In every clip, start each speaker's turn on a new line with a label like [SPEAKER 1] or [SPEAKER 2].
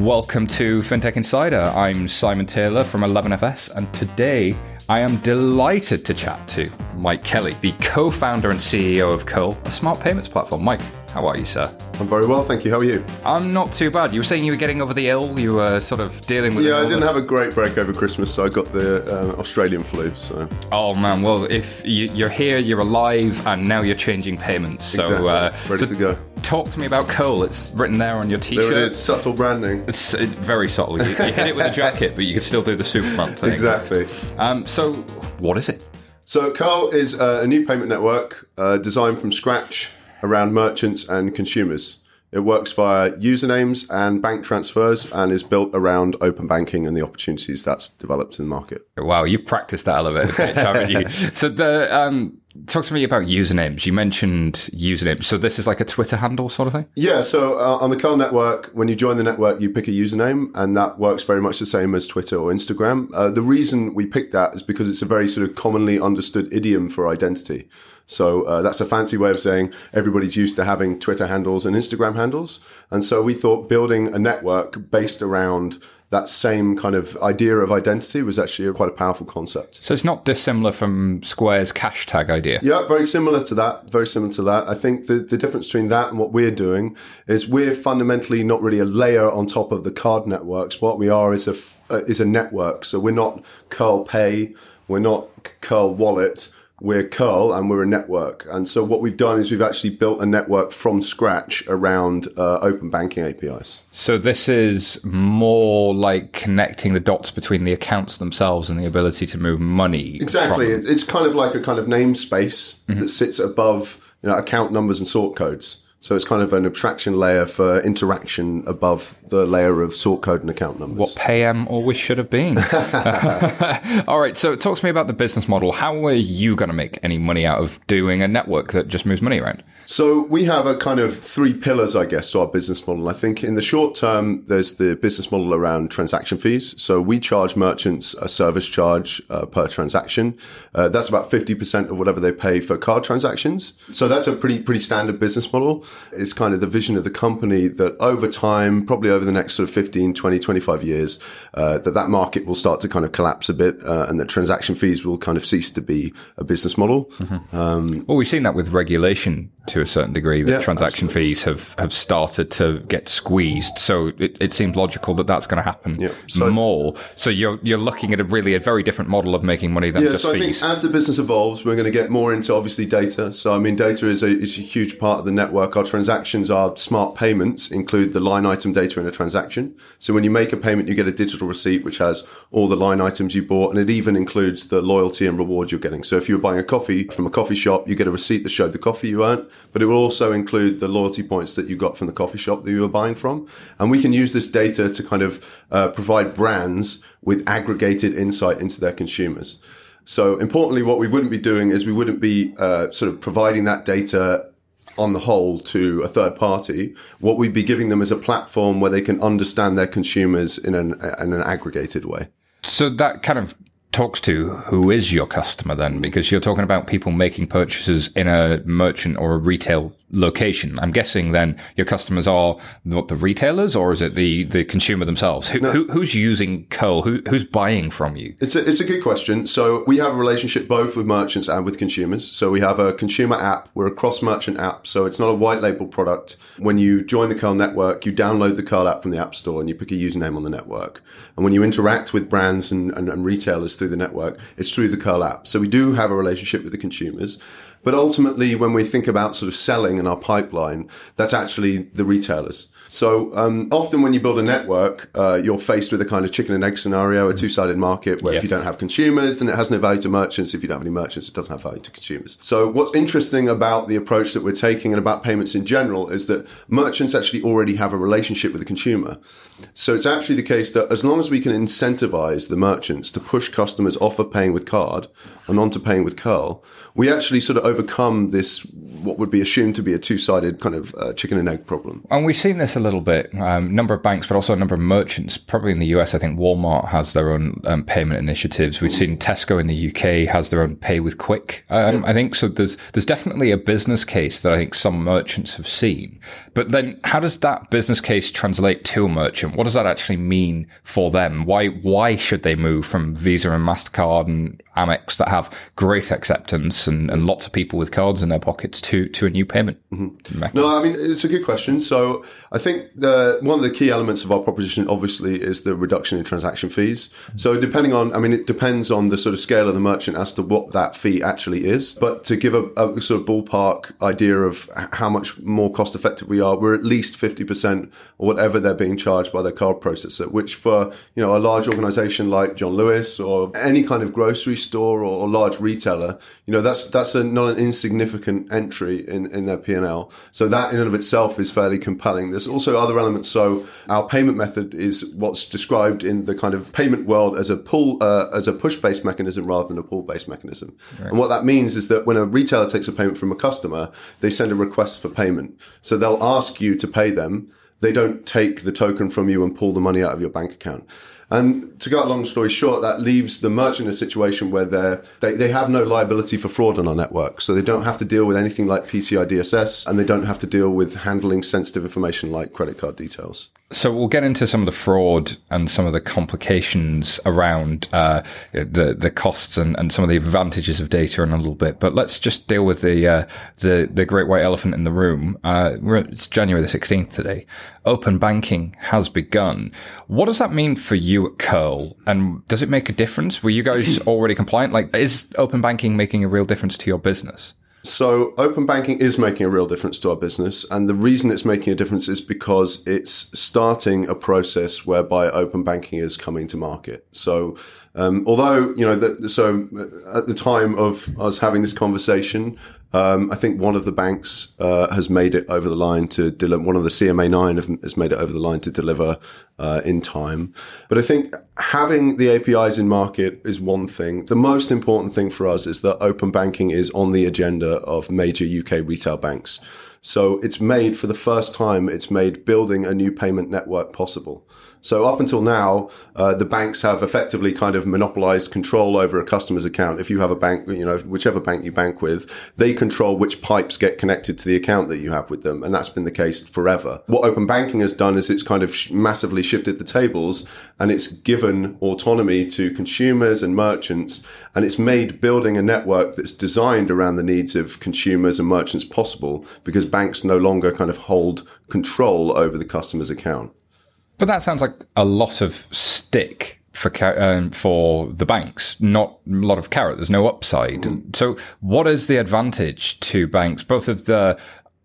[SPEAKER 1] Welcome to FinTech Insider. I'm Simon Taylor from 11FS, and today I am delighted to chat to Mike Kelly, the co founder and CEO of Curl, a smart payments platform. Mike, how are you, sir?
[SPEAKER 2] I'm very well, thank you. How are you?
[SPEAKER 1] I'm not too bad. You were saying you were getting over the ill. You were sort of dealing with.
[SPEAKER 2] Yeah, I didn't have a great break over Christmas, so I got the uh, Australian flu. So.
[SPEAKER 1] Oh man, well, if you, are here, you're alive, and now you're changing payments. So
[SPEAKER 2] exactly. uh, ready so to go.
[SPEAKER 1] Talk to me about Curl. It's written there on your T-shirt.
[SPEAKER 2] There it is, subtle branding.
[SPEAKER 1] It's very subtle. You, you hit it with a jacket, but you can still do the Superman thing.
[SPEAKER 2] Exactly.
[SPEAKER 1] Um, so, what is it?
[SPEAKER 2] So, Curl is uh, a new payment network uh, designed from scratch around merchants and consumers. It works via usernames and bank transfers and is built around open banking and the opportunities that's developed in the market.
[SPEAKER 1] Wow, you've practiced that elevator pitch, haven't you? So the um, talk to me about usernames. You mentioned usernames. So this is like a Twitter handle sort of thing?
[SPEAKER 2] Yeah. So uh, on the Curl network, when you join the network, you pick a username and that works very much the same as Twitter or Instagram. Uh, the reason we picked that is because it's a very sort of commonly understood idiom for identity. So uh, that's a fancy way of saying everybody's used to having Twitter handles and Instagram handles. And so we thought building a network based around that same kind of idea of identity was actually a, quite a powerful concept.
[SPEAKER 1] So it's not dissimilar from Square's cash tag idea.
[SPEAKER 2] Yeah, very similar to that. Very similar to that. I think the, the difference between that and what we're doing is we're fundamentally not really a layer on top of the card networks. What we are is a uh, is a network. So we're not Curl Pay, we're not Curl Wallet we're Curl and we're a network. And so what we've done is we've actually built a network from scratch around uh, open banking APIs.
[SPEAKER 1] So this is more like connecting the dots between the accounts themselves and the ability to move money.
[SPEAKER 2] Exactly. It's kind of like a kind of namespace mm-hmm. that sits above you know, account numbers and sort codes. So it's kind of an abstraction layer for interaction above the layer of sort code and account numbers.
[SPEAKER 1] What Paym always should have been. All right. So talk to me about the business model. How are you going to make any money out of doing a network that just moves money around?
[SPEAKER 2] So we have a kind of three pillars, I guess, to our business model. I think in the short term, there's the business model around transaction fees. So we charge merchants a service charge uh, per transaction. Uh, that's about 50% of whatever they pay for card transactions. So that's a pretty, pretty standard business model. It's kind of the vision of the company that over time, probably over the next sort of 15, 20, 25 years, uh, that that market will start to kind of collapse a bit uh, and that transaction fees will kind of cease to be a business model.
[SPEAKER 1] Mm-hmm. Um, well, we've seen that with regulation to a certain degree that yeah, transaction absolutely. fees have, have started to get squeezed. So it, it seems logical that that's going to happen yeah. so, more. So you're you're looking at a really a very different model of making money than
[SPEAKER 2] yeah,
[SPEAKER 1] just
[SPEAKER 2] so
[SPEAKER 1] fees.
[SPEAKER 2] I think as the business evolves, we're going to get more into obviously data. So I mean, data is a, is a huge part of the network. Our transactions, our smart payments include the line item data in a transaction. So when you make a payment, you get a digital receipt which has all the line items you bought, and it even includes the loyalty and reward you're getting. So if you're buying a coffee from a coffee shop, you get a receipt that showed the coffee you earned but it will also include the loyalty points that you got from the coffee shop that you were buying from. And we can use this data to kind of uh, provide brands with aggregated insight into their consumers. So importantly, what we wouldn't be doing is we wouldn't be uh, sort of providing that data on the whole to a third party. What we'd be giving them is a platform where they can understand their consumers in an, in an aggregated way.
[SPEAKER 1] So that kind of talks to who is your customer then? Because you're talking about people making purchases in a merchant or a retail location. I'm guessing then your customers are what the retailers or is it the, the consumer themselves? Who, no. who, who's using Curl? Who, who's buying from you?
[SPEAKER 2] It's a, it's a good question. So we have a relationship both with merchants and with consumers. So we have a consumer app. We're a cross merchant app. So it's not a white label product. When you join the Curl network, you download the Curl app from the app store and you pick a username on the network. And when you interact with brands and, and, and retailers through the network, it's through the Curl app. So we do have a relationship with the consumers. But ultimately, when we think about sort of selling in our pipeline, that's actually the retailers. So um, often when you build a network, uh, you're faced with a kind of chicken and egg scenario, a two sided market where yes. if you don't have consumers, then it has no value to merchants. If you don't have any merchants, it doesn't have value to consumers. So what's interesting about the approach that we're taking and about payments in general is that merchants actually already have a relationship with the consumer. So it's actually the case that as long as we can incentivize the merchants to push customers off of paying with card and onto paying with Curl, we actually sort of overcome this, what would be assumed to be a two sided kind of uh, chicken and egg problem.
[SPEAKER 1] And we've seen this a little bit. Um, number of banks, but also a number of merchants. Probably in the US, I think Walmart has their own um, payment initiatives. We've seen Tesco in the UK has their own Pay with Quick. Um, I think so. There's there's definitely a business case that I think some merchants have seen. But then, how does that business case translate to a merchant? What does that actually mean for them? Why why should they move from Visa and Mastercard and Amex that have great acceptance and, and lots of people with cards in their pockets to to a new payment?
[SPEAKER 2] Mm-hmm. No, I mean it's a good question. So I think the one of the key elements of our proposition, obviously, is the reduction in transaction fees. So depending on, I mean, it depends on the sort of scale of the merchant as to what that fee actually is. But to give a, a sort of ballpark idea of how much more cost effective we are, we're at least fifty percent or whatever they're being charged by their card processor. Which for you know a large organisation like John Lewis or any kind of grocery store or, or large retailer, you know that's that's a, not an insignificant entry in in their P and L. So that in and of itself is fairly compelling. There's also other elements. So our payment method is what's described in the kind of payment world as a pull, uh, as a push based mechanism rather than a pull based mechanism. Right. And what that means is that when a retailer takes a payment from a customer, they send a request for payment. So they'll ask you to pay them. They don't take the token from you and pull the money out of your bank account. And to cut a long story short, that leaves the merchant in a situation where they they have no liability for fraud on our network. So they don't have to deal with anything like PCI DSS and they don't have to deal with handling sensitive information like credit card details.
[SPEAKER 1] So we'll get into some of the fraud and some of the complications around uh, the the costs and, and some of the advantages of data in a little bit. But let's just deal with the uh, the the great white elephant in the room. Uh, it's January the sixteenth today. Open banking has begun. What does that mean for you at Curl? And does it make a difference? Were you guys already compliant? Like, is open banking making a real difference to your business?
[SPEAKER 2] So open banking is making a real difference to our business. And the reason it's making a difference is because it's starting a process whereby open banking is coming to market. So, um, although, you know, the, so at the time of us having this conversation, um, I think one of the banks uh, has made it over the line to deliver. One of the CMA nine has made it over the line to deliver uh, in time. But I think having the APIs in market is one thing. The most important thing for us is that open banking is on the agenda of major UK retail banks. So it's made for the first time. It's made building a new payment network possible. So up until now, uh, the banks have effectively kind of monopolized control over a customer's account. If you have a bank, you know, whichever bank you bank with, they control which pipes get connected to the account that you have with them. And that's been the case forever. What open banking has done is it's kind of massively shifted the tables and it's given autonomy to consumers and merchants. And it's made building a network that's designed around the needs of consumers and merchants possible because banks no longer kind of hold control over the customer's account.
[SPEAKER 1] But that sounds like a lot of stick for um, for the banks, not a lot of carrot. There's no upside. Mm. So, what is the advantage to banks, both of the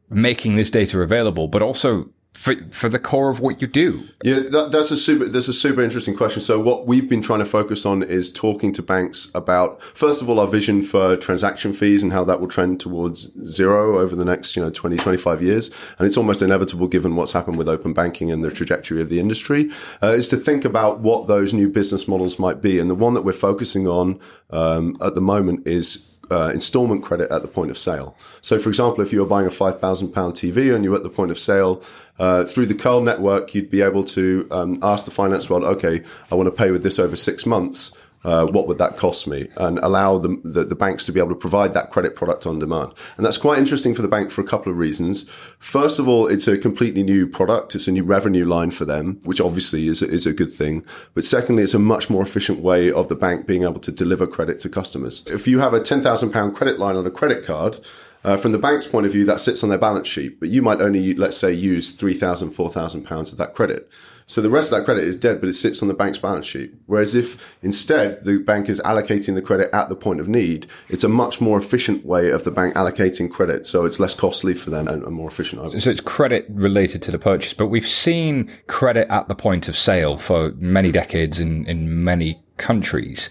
[SPEAKER 1] making this data available, but also for for the core of what you do?
[SPEAKER 2] Yeah, that, that's a super that's a super interesting question. So what we've been trying to focus on is talking to banks about first of all our vision for transaction fees and how that will trend towards zero over the next, you know, 20 25 years. And it's almost inevitable given what's happened with open banking and the trajectory of the industry, uh, is to think about what those new business models might be. And the one that we're focusing on um, at the moment is uh, installment credit at the point of sale. So, for example, if you're buying a five thousand pound TV and you're at the point of sale uh, through the Curl network, you'd be able to um, ask the finance world, okay, I want to pay with this over six months uh, what would that cost me? And allow the, the, the, banks to be able to provide that credit product on demand. And that's quite interesting for the bank for a couple of reasons. First of all, it's a completely new product. It's a new revenue line for them, which obviously is, is a good thing. But secondly, it's a much more efficient way of the bank being able to deliver credit to customers. If you have a £10,000 credit line on a credit card, uh, from the bank's point of view, that sits on their balance sheet, but you might only, let's say, use 3,000, 4,000 pounds of that credit. So the rest of that credit is dead, but it sits on the bank's balance sheet. Whereas if instead the bank is allocating the credit at the point of need, it's a much more efficient way of the bank allocating credit. So it's less costly for them and, more efficient.
[SPEAKER 1] So it's credit related to the purchase, but we've seen credit at the point of sale for many decades in, in many countries.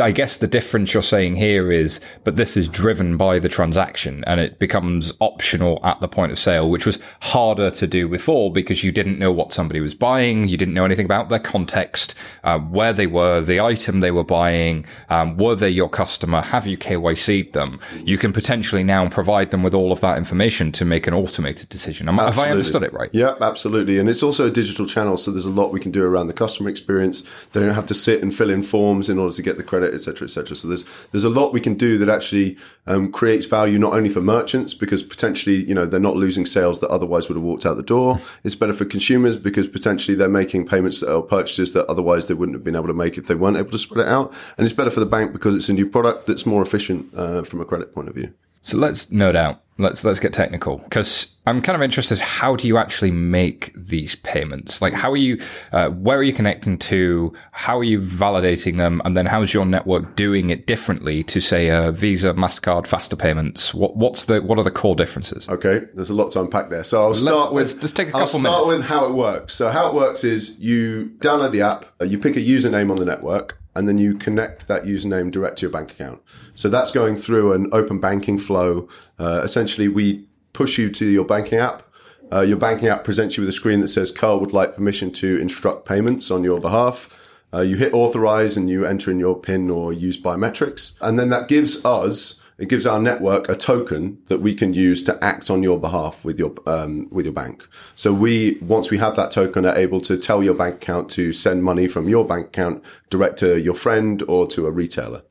[SPEAKER 1] I guess the difference you're saying here is, but this is driven by the transaction and it becomes optional at the point of sale, which was harder to do before because you didn't know what somebody was buying. You didn't know anything about their context, uh, where they were, the item they were buying, um, were they your customer? Have you KYC'd them? You can potentially now provide them with all of that information to make an automated decision. Am, have I understood it right?
[SPEAKER 2] Yeah, absolutely. And it's also a digital channel, so there's a lot we can do around the customer experience. They don't have to sit and fill in forms in order to get the credit, etc., etc. So there's there's a lot we can do that actually um, creates value not only for merchants because potentially you know they're not losing sales that otherwise would have walked out the door. It's better for consumers because potentially they're making payments or purchases that otherwise they wouldn't have been able to make if they weren't able to spread it out. And it's better for the bank because it's a new product that's more efficient uh, from a credit point of view.
[SPEAKER 1] So let's note out. Let's let's get technical because I'm kind of interested. How do you actually make these payments? Like, how are you? Uh, where are you connecting to? How are you validating them? And then, how's your network doing it differently to say uh, Visa, Mastercard, faster payments? What what's the what are the core differences?
[SPEAKER 2] Okay, there's a lot to unpack there. So I'll start
[SPEAKER 1] let's,
[SPEAKER 2] with
[SPEAKER 1] let's take a
[SPEAKER 2] I'll
[SPEAKER 1] couple
[SPEAKER 2] start
[SPEAKER 1] minutes.
[SPEAKER 2] with how it works. So how it works is you download the app, uh, you pick a username on the network, and then you connect that username direct to your bank account. So that's going through an open banking flow. Uh, essentially, we push you to your banking app. Uh, your banking app presents you with a screen that says Curl would like permission to instruct payments on your behalf. Uh, you hit authorize and you enter in your PIN or use biometrics. And then that gives us, it gives our network a token that we can use to act on your behalf with your, um, with your bank. So we, once we have that token, are able to tell your bank account to send money from your bank account direct to your friend or to a retailer.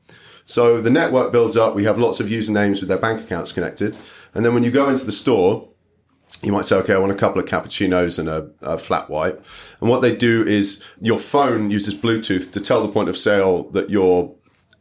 [SPEAKER 2] So the network builds up. We have lots of usernames with their bank accounts connected. And then when you go into the store, you might say, okay, I want a couple of cappuccinos and a, a, flat white. And what they do is your phone uses Bluetooth to tell the point of sale that you're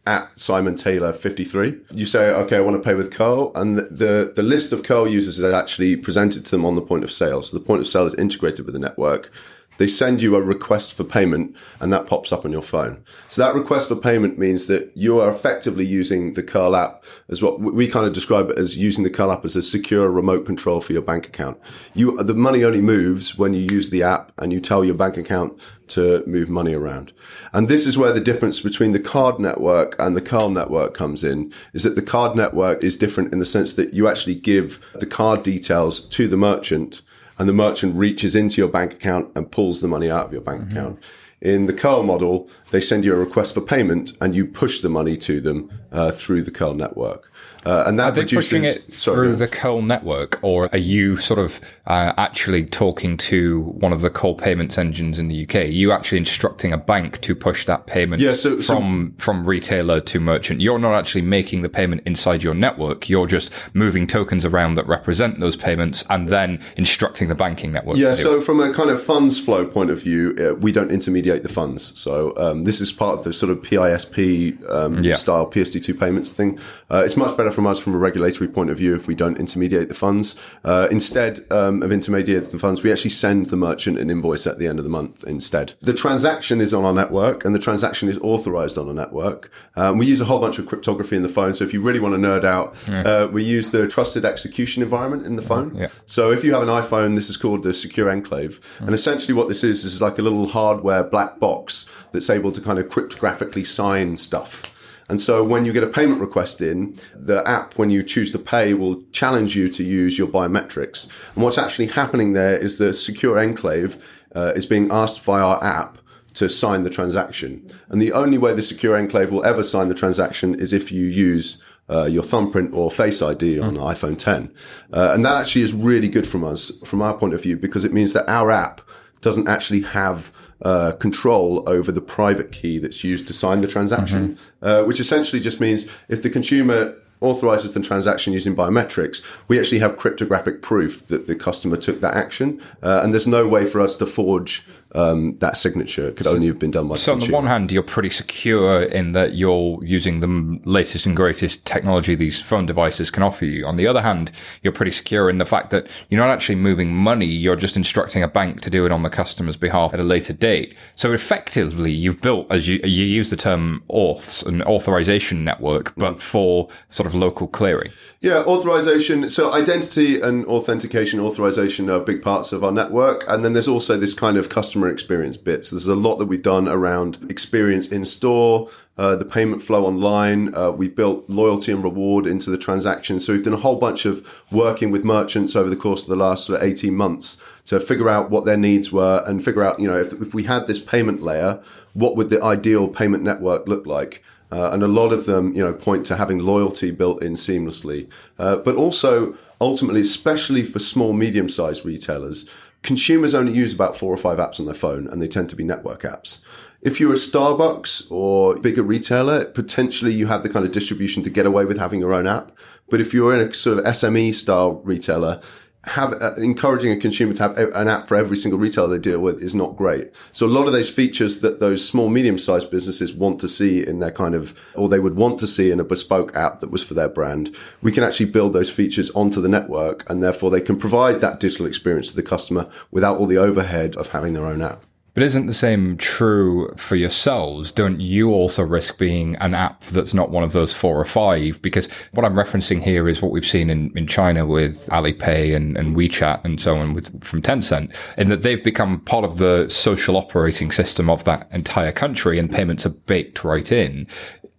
[SPEAKER 2] at Simon Taylor 53. You say, okay, I want to pay with Curl. And the, the, list of Curl users is actually presented to them on the point of sale. So the point of sale is integrated with the network they send you a request for payment and that pops up on your phone. So that request for payment means that you are effectively using the Curl app as what we kind of describe it as using the Curl app as a secure remote control for your bank account. You, the money only moves when you use the app and you tell your bank account to move money around. And this is where the difference between the card network and the Curl network comes in, is that the card network is different in the sense that you actually give the card details to the merchant and the merchant reaches into your bank account and pulls the money out of your bank mm-hmm. account. In the Curl model, they send you a request for payment and you push the money to them uh, through the Curl network. Uh, and that
[SPEAKER 1] are they
[SPEAKER 2] produces,
[SPEAKER 1] pushing it
[SPEAKER 2] sorry,
[SPEAKER 1] through the Curl network, or are you sort of uh, actually talking to one of the core payments engines in the UK? Are you actually instructing a bank to push that payment
[SPEAKER 2] yeah, so,
[SPEAKER 1] from
[SPEAKER 2] so,
[SPEAKER 1] from retailer to merchant? You're not actually making the payment inside your network. You're just moving tokens around that represent those payments, and then instructing the banking network.
[SPEAKER 2] Yeah. So it. from a kind of funds flow point of view, uh, we don't intermediate the funds. So um, this is part of the sort of PISP um, yeah. style PSD2 payments thing. Uh, it's much better from us from a regulatory point of view if we don't intermediate the funds. Uh, instead um, of intermediating the funds, we actually send the merchant an invoice at the end of the month instead. The transaction is on our network and the transaction is authorized on a network. Um, we use a whole bunch of cryptography in the phone. So if you really want to nerd out, yeah. uh, we use the trusted execution environment in the phone.
[SPEAKER 1] Yeah.
[SPEAKER 2] So if you have an iPhone, this is called the secure enclave. Mm. And essentially what this is, is like a little hardware black box that's able to kind of cryptographically sign stuff. And so when you get a payment request in, the app, when you choose to pay, will challenge you to use your biometrics. And what's actually happening there is the secure enclave uh, is being asked via our app to sign the transaction. And the only way the secure enclave will ever sign the transaction is if you use uh, your thumbprint or face ID on mm. iPhone 10. Uh, and that actually is really good from us, from our point of view, because it means that our app doesn't actually have uh, control over the private key that's used to sign the transaction, mm-hmm. uh, which essentially just means if the consumer authorizes the transaction using biometrics, we actually have cryptographic proof that the customer took that action, uh, and there's no way for us to forge um, that signature could only have been done by.
[SPEAKER 1] So
[SPEAKER 2] on
[SPEAKER 1] the one hand, you're pretty secure in that you're using the latest and greatest technology these phone devices can offer you. On the other hand, you're pretty secure in the fact that you're not actually moving money; you're just instructing a bank to do it on the customer's behalf at a later date. So effectively, you've built, as you you use the term auths, an authorization network, but mm. for sort of local clearing.
[SPEAKER 2] Yeah, authorization. So identity and authentication, authorization are big parts of our network, and then there's also this kind of customer customer experience bits. There's a lot that we've done around experience in store, uh, the payment flow online. Uh, we built loyalty and reward into the transaction. So we've done a whole bunch of working with merchants over the course of the last sort of 18 months to figure out what their needs were and figure out, you know, if, if we had this payment layer, what would the ideal payment network look like? Uh, and a lot of them, you know, point to having loyalty built in seamlessly, uh, but also ultimately, especially for small, medium-sized retailers, consumers only use about four or five apps on their phone, and they tend to be network apps. If you're a Starbucks or bigger retailer, potentially you have the kind of distribution to get away with having your own app. But if you're in a sort of SME style retailer, have uh, encouraging a consumer to have an app for every single retailer they deal with is not great. So a lot of those features that those small, medium sized businesses want to see in their kind of, or they would want to see in a bespoke app that was for their brand, we can actually build those features onto the network and therefore they can provide that digital experience to the customer without all the overhead of having their own app.
[SPEAKER 1] But isn't the same true for yourselves? Don't you also risk being an app that's not one of those four or five? Because what I'm referencing here is what we've seen in, in China with Alipay and, and WeChat and so on with from Tencent, in that they've become part of the social operating system of that entire country and payments are baked right in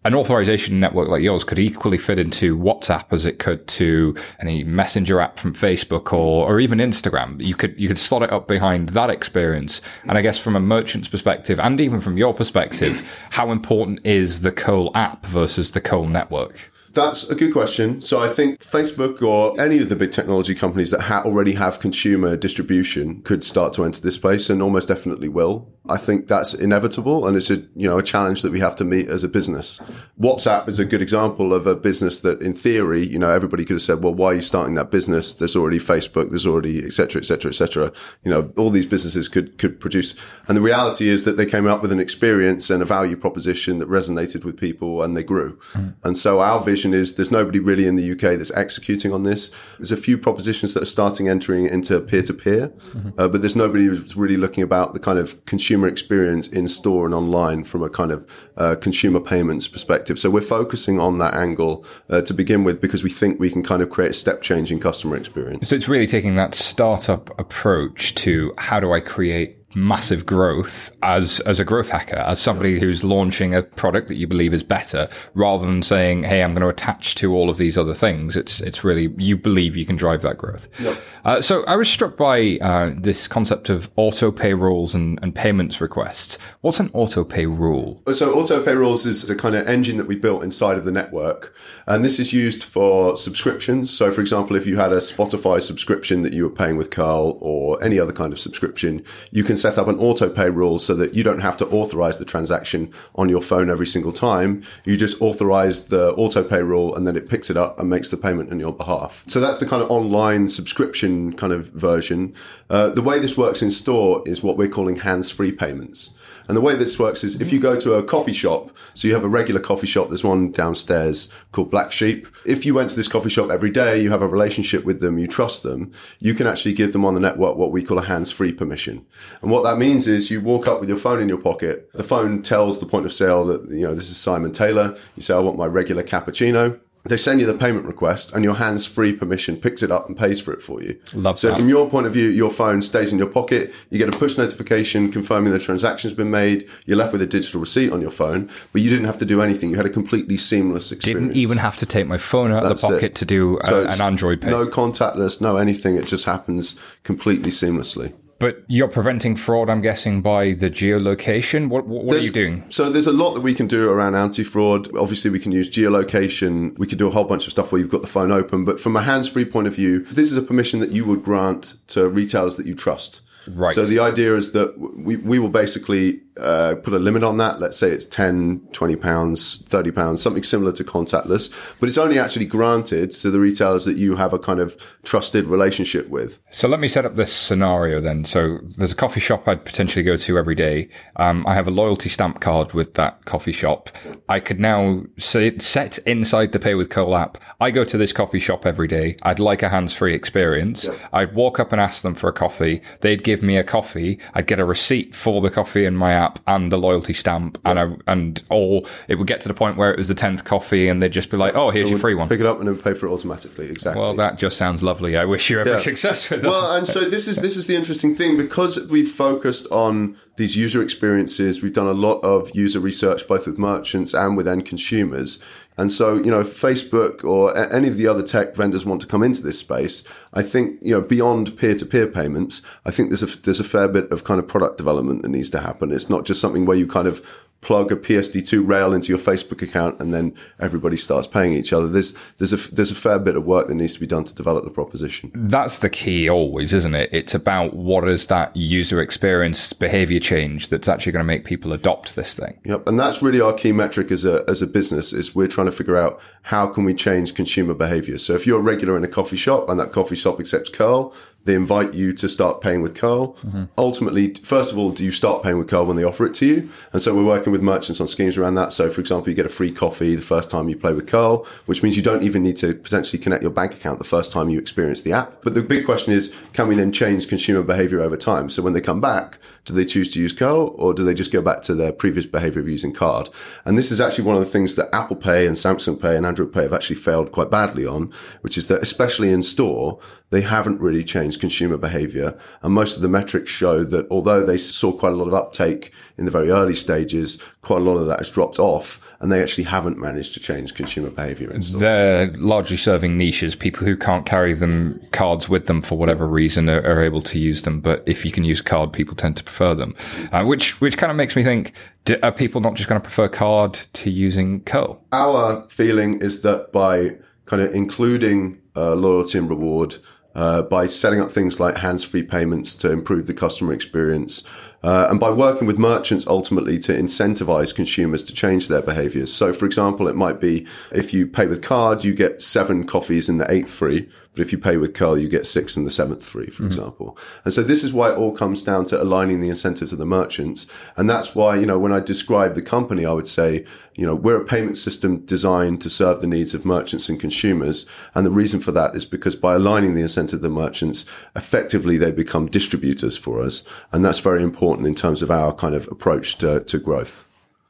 [SPEAKER 1] an authorization network like yours could equally fit into WhatsApp as it could to any messenger app from Facebook or, or even Instagram. You could, you could slot it up behind that experience. And I guess from a merchant's perspective and even from your perspective, how important is the Curl app versus the Curl network?
[SPEAKER 2] That's a good question. So I think Facebook or any of the big technology companies that ha- already have consumer distribution could start to enter this space and almost definitely will. I think that's inevitable and it's a, you know, a challenge that we have to meet as a business. WhatsApp is a good example of a business that in theory, you know, everybody could have said, well, why are you starting that business? There's already Facebook, there's already et cetera, et cetera, et cetera. You know, all these businesses could, could produce. And the reality is that they came up with an experience and a value proposition that resonated with people and they grew. Mm. And so our vision is there's nobody really in the UK that's executing on this. There's a few propositions that are starting entering into peer to peer, but there's nobody who's really looking about the kind of consumer experience in store and online from a kind of uh, consumer payments perspective. So we're focusing on that angle uh, to begin with because we think we can kind of create a step change in customer experience.
[SPEAKER 1] So it's really taking that startup approach to how do I create massive growth as as a growth hacker, as somebody who's launching a product that you believe is better, rather than saying, "Hey, I'm going to attach to all of these other things." It's it's really you believe you can drive that growth. Yep. Uh, so I was struck by uh, this concept of auto pay rules and, and payments requests. What's an auto pay rule?
[SPEAKER 2] So auto pay rules is a kind of engine that we built inside of the network, and this is used for subscriptions. So, for example, if you had a Spotify subscription that you were paying with Curl or any other kind of subscription, you can set up an auto pay rule so that you don't have to authorize the transaction on your phone every single time. You just authorize the auto pay rule and then it picks it up and makes the payment on your behalf. So that's the kind of online subscription kind of version. Uh, the way this works in store is what we're calling hands free payments. And the way this works is if you go to a coffee shop, so you have a regular coffee shop, there's one downstairs called Black Sheep. If you went to this coffee shop every day, you have a relationship with them, you trust them, you can actually give them on the network what we call a hands free permission. And what that means is you walk up with your phone in your pocket, the phone tells the point of sale that, you know, this is Simon Taylor. You say, I want my regular cappuccino they send you the payment request and your hands free permission picks it up and pays for it for you.
[SPEAKER 1] Love
[SPEAKER 2] so
[SPEAKER 1] that.
[SPEAKER 2] from your point of view, your phone stays in your pocket. You get a push notification confirming the transaction's been made. You're left with a digital receipt on your phone, but you didn't have to do anything. You had a completely seamless experience.
[SPEAKER 1] Didn't even have to take my phone out That's of the pocket it. to do a, an Android pay.
[SPEAKER 2] No contactless, no anything. It just happens completely seamlessly.
[SPEAKER 1] But you're preventing fraud, I'm guessing, by the geolocation. What, what are you doing?
[SPEAKER 2] So there's a lot that we can do around anti-fraud. Obviously, we can use geolocation. We can do a whole bunch of stuff where you've got the phone open. But from a hands-free point of view, this is a permission that you would grant to retailers that you trust.
[SPEAKER 1] Right.
[SPEAKER 2] So the idea is that we, we will basically uh, put a limit on that. Let's say it's 10, 20 pounds, 30 pounds, something similar to contactless, but it's only actually granted to the retailers that you have a kind of trusted relationship with.
[SPEAKER 1] So let me set up this scenario then. So there's a coffee shop I'd potentially go to every day. Um, I have a loyalty stamp card with that coffee shop. I could now set inside the Pay with Curl app. I go to this coffee shop every day. I'd like a hands-free experience. Yep. I'd walk up and ask them for a coffee. They'd give give me a coffee, I'd get a receipt for the coffee in my app and the loyalty stamp, and I, and or it would get to the point where it was the tenth coffee, and they'd just be like, "Oh, here's your free one."
[SPEAKER 2] Pick it up and then pay for it automatically. Exactly.
[SPEAKER 1] Well, that just sounds lovely. I wish you every
[SPEAKER 2] Yeah.
[SPEAKER 1] success with that.
[SPEAKER 2] Well, and so this is this is the interesting thing because we've focused on these user experiences. We've done a lot of user research, both with merchants and with end consumers. And so, you know, Facebook or any of the other tech vendors want to come into this space, I think, you know, beyond peer-to-peer payments, I think there's a there's a fair bit of kind of product development that needs to happen. It's not just something where you kind of plug a PSD2 rail into your Facebook account and then everybody starts paying each other. There's there's a there's a fair bit of work that needs to be done to develop the proposition.
[SPEAKER 1] That's the key always, isn't it? It's about what is that user experience behavior change that's actually going to make people adopt this thing.
[SPEAKER 2] Yep, and that's really our key metric as a as a business is we're trying to figure out how can we change consumer behavior. So if you're a regular in a coffee shop and that coffee shop accepts Curl, they invite you to start paying with Curl. Mm-hmm. Ultimately, first of all, do you start paying with Curl when they offer it to you? And so we're working with merchants on schemes around that. So for example, you get a free coffee the first time you play with Curl, which means you don't even need to potentially connect your bank account the first time you experience the app. But the big question is, can we then change consumer behavior over time? So when they come back, do they choose to use Curl or do they just go back to their previous behavior of using card? And this is actually one of the things that Apple Pay and Samsung Pay and Android Pay have actually failed quite badly on, which is that especially in store, they haven't really changed consumer behavior. And most of the metrics show that although they saw quite a lot of uptake in the very early stages, quite a lot of that has dropped off and they actually haven't managed to change consumer behavior in store.
[SPEAKER 1] They're largely serving niches. People who can't carry them cards with them for whatever reason are, are able to use them. But if you can use card, people tend to prefer them, uh, which which kind of makes me think: do, are people not just going to prefer card to using Curl?
[SPEAKER 2] Our feeling is that by kind of including uh, loyalty and reward, uh, by setting up things like hands-free payments to improve the customer experience, uh, and by working with merchants ultimately to incentivize consumers to change their behaviors. So, for example, it might be if you pay with card, you get seven coffees in the eighth free. But if you pay with Curl, you get six in the seventh free, for example. And so this is why it all comes down to aligning the incentives of the merchants. And that's why, you know, when I describe the company, I would say, you know, we're a payment system designed to serve the needs of merchants and consumers. And the reason for that is because by aligning the incentive of the merchants, effectively they become distributors for us. And that's very important in terms of our kind of approach to, to growth.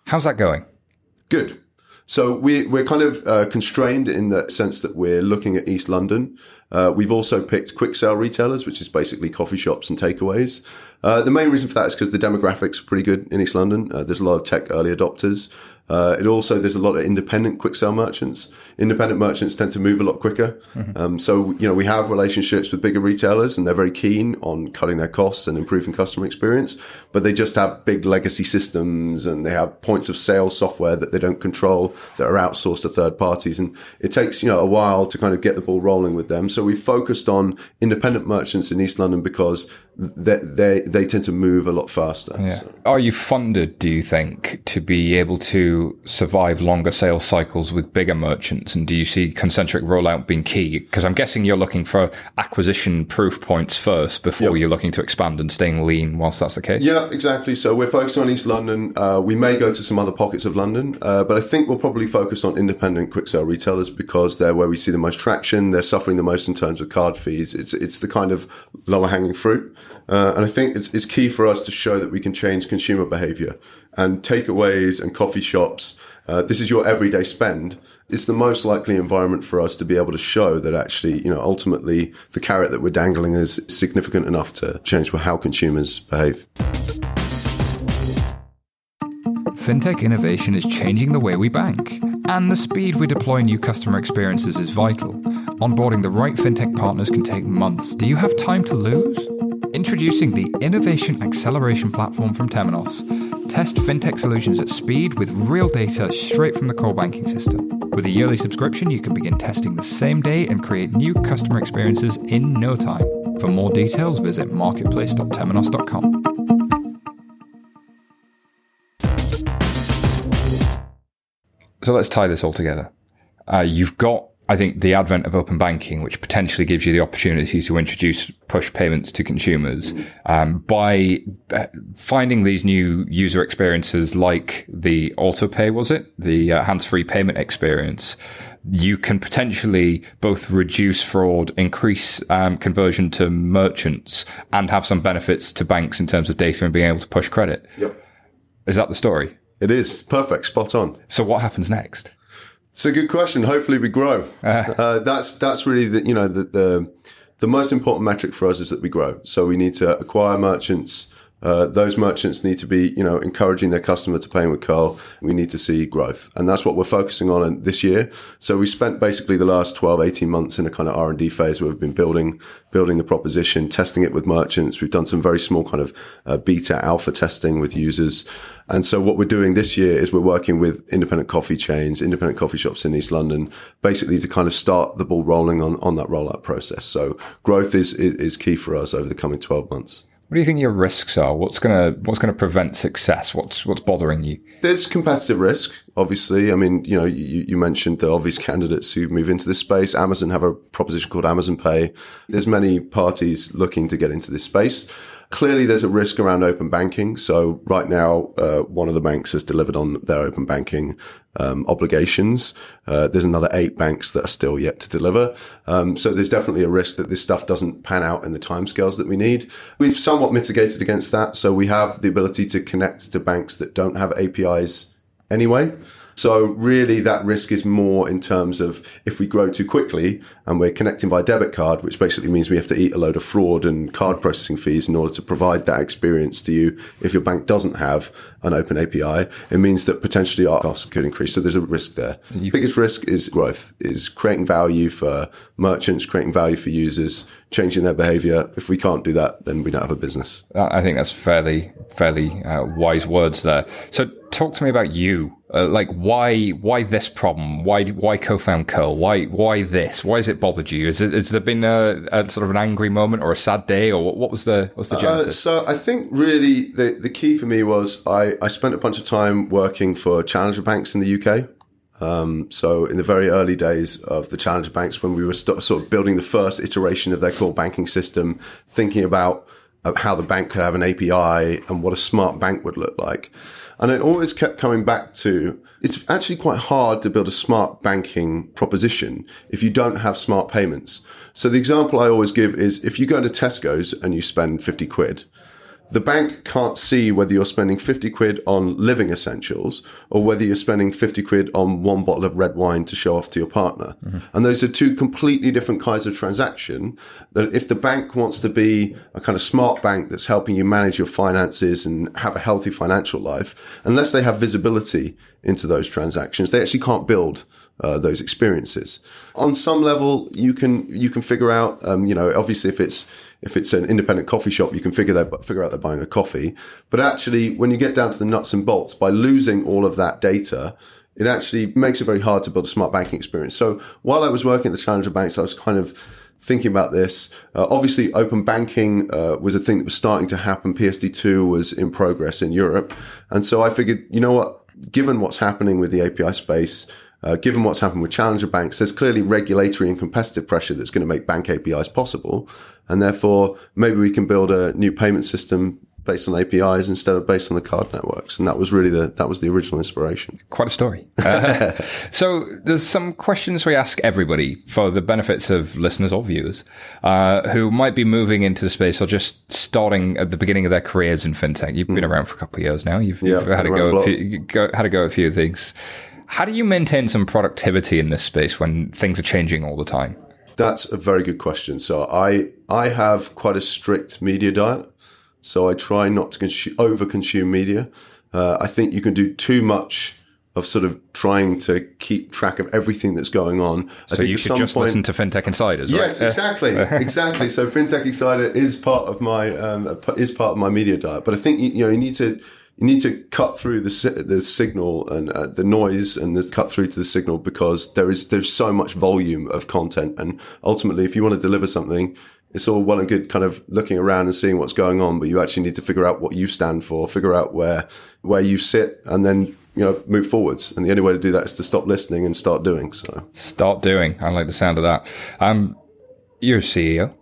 [SPEAKER 1] How's that going?
[SPEAKER 2] Good. So we, we're kind of uh, constrained in the sense that we're looking at East London. Uh, we've also picked quick sale retailers, which is basically coffee shops and takeaways. Uh, the main reason for that is because the demographics are pretty good in East London. Uh, there's a lot of tech early adopters. Uh, it also there's a lot of independent quick sale merchants. Independent merchants tend to move a lot quicker. Um, so you know we have relationships with bigger retailers, and they're very keen on cutting their costs and improving customer experience. But they just have big legacy systems, and they have points of sale software that they don't control that are outsourced to third parties, and it takes you know a while to kind of get the ball rolling with them. So we focused on independent merchants in East London because they they, they tend to move a lot faster. So-
[SPEAKER 1] Are you funded, do you think, to be able to survive longer sales cycles with bigger merchants? And do you see concentric rollout being key? Because I'm guessing you're looking for acquisition proof points first before you're looking to expand and staying lean whilst that's the case.
[SPEAKER 2] Yeah, exactly. So we're focusing on East London. Uh, we may go to some other pockets of London, uh, but I think we'll probably focus on independent quick sale retailers because they're where we see the most traction. They're suffering the most in terms of card fees. It's it's the kind of lower hanging fruit, uh, and I think it's it's key for us to show that we can change consumer behaviour and takeaways and coffee shops. Uh, this is your everyday spend. It's the most likely environment for us to be able to show that actually, you know, ultimately the carrot that we're dangling is significant enough to change how consumers behave.
[SPEAKER 1] Fintech innovation is changing the way we bank, and the speed we deploy new customer experiences is vital. Onboarding the right fintech partners can take months. Do you have time to lose? Introducing the Innovation Acceleration Platform from Temenos. Test fintech solutions at speed with real data straight from the core banking system. With a yearly subscription, you can begin testing the same day and create new customer experiences in no time. For more details, visit marketplace.temenos.com. So let's tie this all together. Uh, you've got, I think, the advent of open banking, which potentially gives you the opportunity to introduce push payments to consumers um, by uh, finding these new user experiences like the auto pay, was it? The uh, hands free payment experience. you can potentially both reduce fraud, increase um, conversion to merchants, and have some benefits to banks in terms of data and being able to push credit.
[SPEAKER 2] Yep.
[SPEAKER 1] Is that the story?
[SPEAKER 2] It is perfect, spot on.
[SPEAKER 1] So what happens next?
[SPEAKER 2] It's a good question. Hopefully, we grow. Uh, that's that's really the you know the, the the most important metric for us is that we grow. So we need to acquire merchants uh, those merchants need to be, you know, encouraging their customer to pay with Curl. We need to see growth. And that's what we're focusing on this year. So we spent basically the last 12, 18 months in a kind of R&D phase where we've been building, building the proposition, testing it with merchants. We've done some very small kind of uh, beta alpha testing with users. And so what we're doing this year is we're working with independent coffee chains, independent coffee shops in East London, basically to kind of start the ball rolling on, on that rollout process. So growth is, is, is key for us over the coming 12 months.
[SPEAKER 1] What do you think your risks are? What's gonna What's gonna prevent success? What's What's bothering you?
[SPEAKER 2] There's competitive risk, obviously. I mean, you know, you, you mentioned the obvious candidates who move into this space. Amazon have a proposition called Amazon Pay. There's many parties looking to get into this space. Clearly, there's a risk around open banking. So right now, uh, one of the banks has delivered on their open banking um, obligations. Uh, there's another eight banks that are still yet to deliver. Um, so there's definitely a risk that this stuff doesn't pan out in the timescales that we need. We've somewhat mitigated against that. So we have the ability to connect to banks that don't have APIs anyway. So really that risk is more in terms of if we grow too quickly and we're connecting by debit card, which basically means we have to eat a load of fraud and card processing fees in order to provide that experience to you. If your bank doesn't have an open API, it means that potentially our costs could increase. So there's a risk there. The biggest risk is growth, is creating value for merchants, creating value for users, changing their behavior. If we can't do that, then we don't have a business.
[SPEAKER 1] I think that's fairly, fairly uh, wise words there. So talk to me about you. Uh, like why why this problem? Why why co-found Curl? Why why this? Why has it bothered you? Is it, has there been a, a, sort of an angry moment or a sad day or what what was the what's the uh, genesis?
[SPEAKER 2] Uh, so I think really the the key for me was I I spent a bunch of time working for challenger banks in the UK. Um, so in the very early days of the challenger banks, when we were st- sort of building the first iteration of their core banking system, thinking about uh, how the bank could have an API and what a smart bank would look like. And I always kept coming back to it's actually quite hard to build a smart banking proposition if you don't have smart payments. So the example I always give is if you go to Tesco's and you spend 50 quid, the bank can't see whether you're spending 50 quid on living essentials or whether you're spending 50 quid on one bottle of red wine to show off to your partner. Mm-hmm. And those are two completely different kinds of transaction that if the bank wants to be a kind of smart bank that's helping you manage your finances and have a healthy financial life, unless they have visibility into those transactions, they actually can't build uh, those experiences. On some level, you can you can figure out, um, you know, obviously if it's if it's an independent coffee shop, you can figure that figure out they're buying a coffee. But actually, when you get down to the nuts and bolts, by losing all of that data, it actually makes it very hard to build a smart banking experience. So while I was working at the challenger banks, I was kind of thinking about this. Uh, obviously, open banking uh, was a thing that was starting to happen. PSD2 was in progress in Europe, and so I figured, you know what? Given what's happening with the API space, uh, given what's happened with challenger banks, there's clearly regulatory and competitive pressure that's going to make bank APIs possible. And therefore, maybe we can build a new payment system based on APIs instead of based on the card networks. And that was really the, that was the original inspiration.
[SPEAKER 1] Quite a story. Uh, so there's some questions we ask everybody for the benefits of listeners or viewers, uh, who might be moving into the space or just starting at the beginning of their careers in fintech. You've been mm. around for a couple of years now. You've, yeah, you've had, to go, few, go, had to go a few things. How do you maintain some productivity in this space when things are changing all the time?
[SPEAKER 2] That's a very good question. So I I have quite a strict media diet. So I try not to consume, over consume media. Uh, I think you can do too much of sort of trying to keep track of everything that's going on.
[SPEAKER 1] I so you should just point, listen to FinTech Insiders.
[SPEAKER 2] Yes, right? exactly, exactly. So FinTech Insider is part of my um, is part of my media diet. But I think you, you know you need to you need to cut through the the signal and uh, the noise and the cut through to the signal because there is there's so much volume of content. And ultimately if you want to deliver something it's all well and good kind of looking around and seeing what's going on but you actually need to figure out what you stand for figure out where where you sit and then you know move forwards. And the only way to do that is to stop listening and start doing so.
[SPEAKER 1] Start doing. I like the sound of that. Um you're a ceo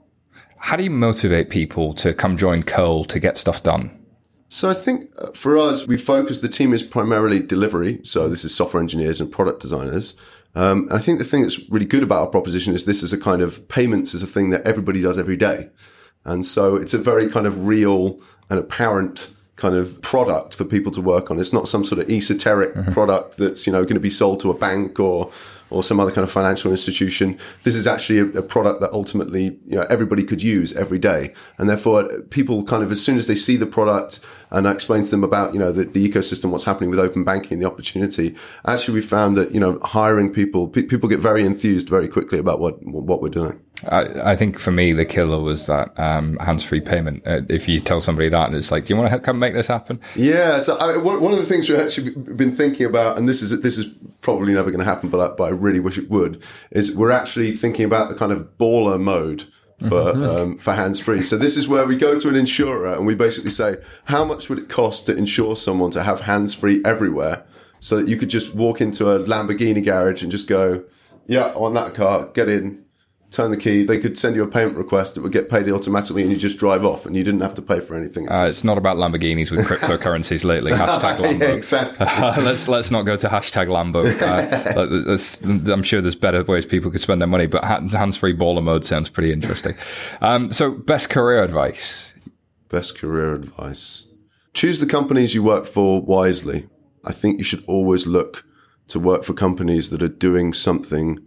[SPEAKER 1] how do you motivate people to come join Curl to get stuff done
[SPEAKER 2] so I think uh, for us, we focus, the team is primarily delivery. So this is software engineers and product designers. Um, and I think the thing that's really good about our proposition is this is a kind of payments is a thing that everybody does every day. And so it's a very kind of real and apparent kind of product for people to work on. It's not some sort of esoteric mm-hmm. product that's, you know, going to be sold to a bank or or some other kind of financial institution. This is actually a, a, product that ultimately, you know, everybody could use every day. And therefore people kind of, as soon as they see the product and I explain to them about, you know, the, the ecosystem, what's happening with open banking, the opportunity, actually we found that, you know, hiring people, pe- people get very enthused very quickly about what, what we're doing.
[SPEAKER 1] I, I, think for me, the killer was that um, hands-free payment. Uh, if you tell somebody that, and it's like, "Do you want to come make this happen?"
[SPEAKER 2] Yeah. So I, one of the things we've actually been thinking about, and this is this is probably never going to happen, but I, but I really wish it would, is we're actually thinking about the kind of baller mode for um, for hands free. So this is where we go to an insurer and we basically say, how much would it cost to insure someone to have hands free everywhere, so that you could just walk into a Lamborghini garage and just go, yeah, on that car, get in, turn the key, they could send you a payment request that would get paid automatically and you just drive off and you didn't have to pay for anything.
[SPEAKER 1] Uh, it's not about Lamborghinis with cryptocurrencies lately. Hashtag Lambo.
[SPEAKER 2] yeah, exactly.
[SPEAKER 1] let's, let's not go to hashtag Lambo. Uh, I'm sure there's better ways people could spend their money, but hands-free baller mode sounds pretty interesting. Um, so best career advice?
[SPEAKER 2] Best career advice. Choose the companies you work for wisely. I think you should always look to work for companies that are doing something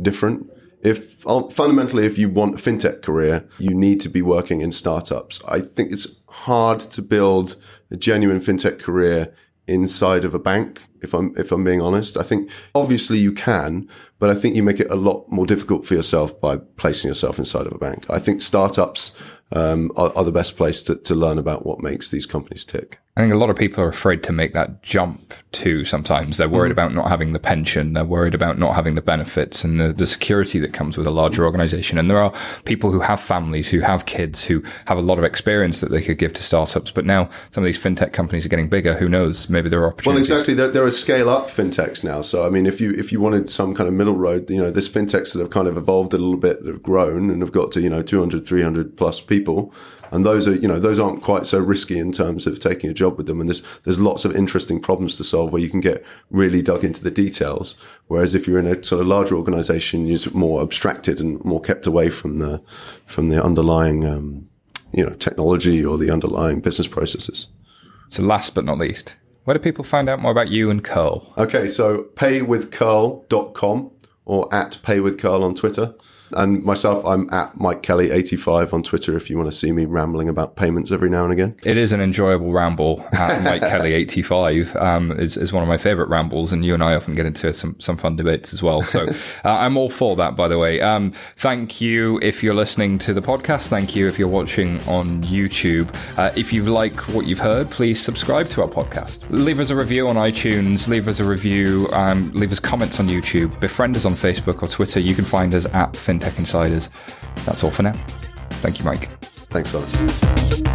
[SPEAKER 2] different if fundamentally if you want a fintech career you need to be working in startups. I think it's hard to build a genuine fintech career inside of a bank if i'm if i'm being honest. I think obviously you can but i think you make it a lot more difficult for yourself by placing yourself inside of a bank. I think startups um, are, are, the best place to, to learn about what makes these companies tick
[SPEAKER 1] I think a lot of people are afraid to make that jump too sometimes. They're worried mm. about not having the pension. They're worried about not having the benefits and the, the security that comes with a larger organization. And there are people who have families, who have kids, who have a lot of experience that they could give to startups. But now some of these fintech companies are getting bigger. Who knows? Maybe there are opportunities.
[SPEAKER 2] Well, exactly. There, there are scale up fintechs now. So, I mean, if you, if you wanted some kind of middle road, you know, there's fintechs that have kind of evolved a little bit, that have grown and have got to, you know, 200, 300 plus people and those are you know those aren't quite so risky in terms of taking a job with them. And there's there's lots of interesting problems to solve where you can get really dug into the details. Whereas if you're in a sort of larger organization you're more abstracted and more kept away from the from the underlying um, you know technology or the underlying business processes.
[SPEAKER 1] So last but not least where do people find out more about you and curl?
[SPEAKER 2] Okay so paywithcurl.com or at paywithcurl on twitter and myself, I'm at Mike Kelly85 on Twitter if you want to see me rambling about payments every now and again.
[SPEAKER 1] It is an enjoyable ramble at Mike Kelly85. Um, is, is one of my favorite rambles, and you and I often get into some, some fun debates as well. So uh, I'm all for that, by the way. Um, thank you if you're listening to the podcast. Thank you if you're watching on YouTube. Uh, if you like what you've heard, please subscribe to our podcast. Leave us a review on iTunes, leave us a review, um, leave us comments on YouTube, befriend us on Facebook or Twitter. You can find us at Fin Tech Insiders. That's all for now. Thank you, Mike.
[SPEAKER 2] Thanks, Simon.